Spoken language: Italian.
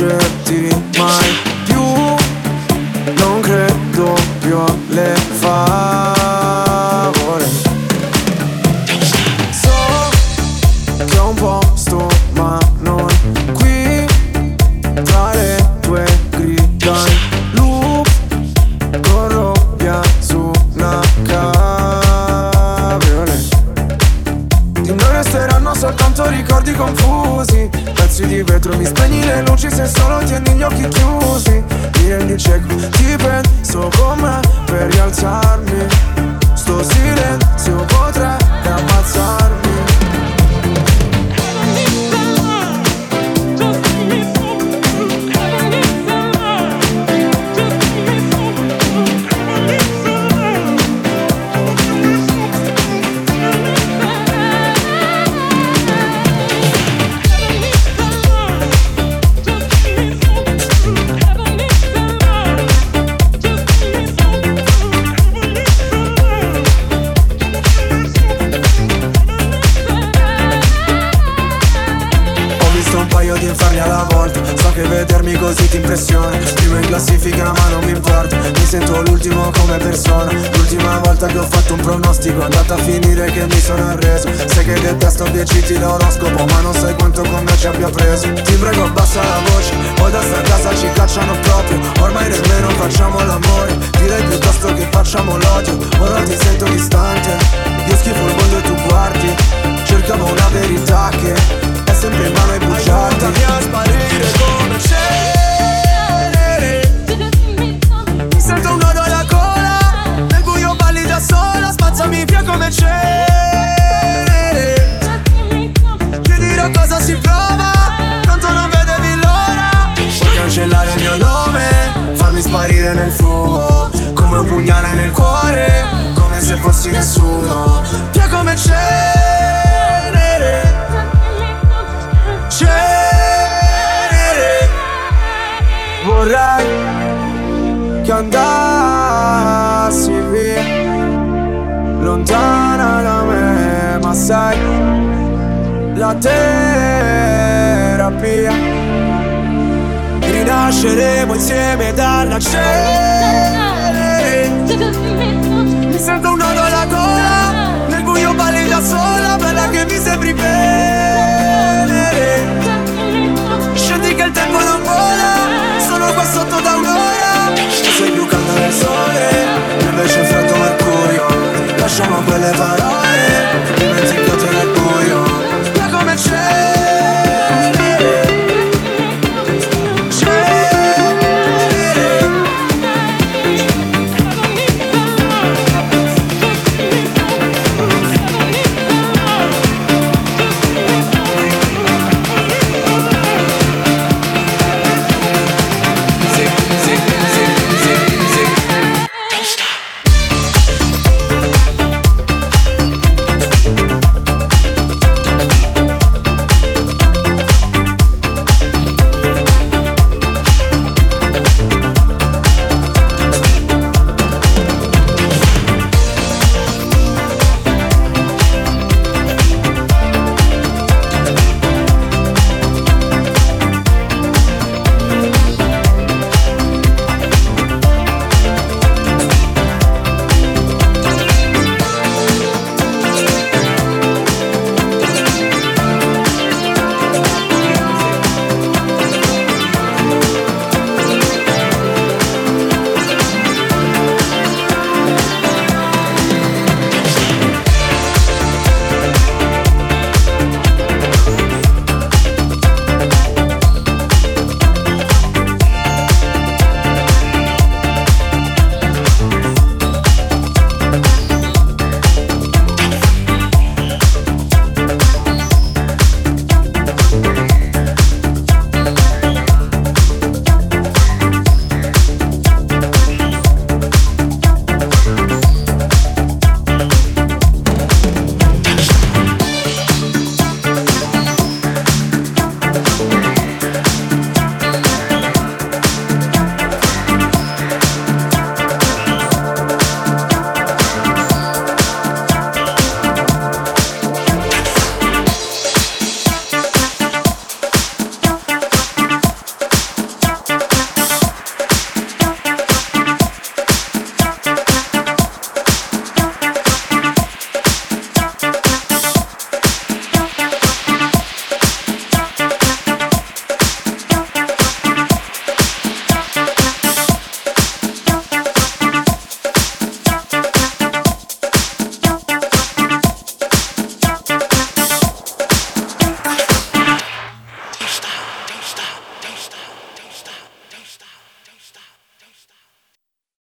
trapped in my soltanto ricordi confusi. Pezzi di vetro, mi spegni le luci se solo tieni gli occhi chiusi. Vieni rendi cieco, ti penso come per rialzarmi. Sto silenzio potrebbe ammazzarmi. Alla volta. So che vedermi così ti impressiona Primo in classifica ma non mi importa. Mi sento l'ultimo come persona. L'ultima volta che ho fatto un pronostico È andata a finire che mi sono arreso. Sai che detesto piaciti l'oroscopo Ma non sai quanto con me ci abbia preso. Ti prego abbassa la voce. Poi da sta casa ci cacciano proprio. Ormai nemmeno facciamo l'amore. Direi piuttosto che facciamo l'odio. Ora ti sento distante un pugnale nel cuore Come se fossi nessuno. Via come cenere. Cenere. Vorrei che andassi via Lontana da me Ma sai La terapia. Rinasceremo insieme dalla cenere Mi sento un nodo alla gola Nel buio balli da sola Bella che mi sembri venere Scendi che il tempo non vola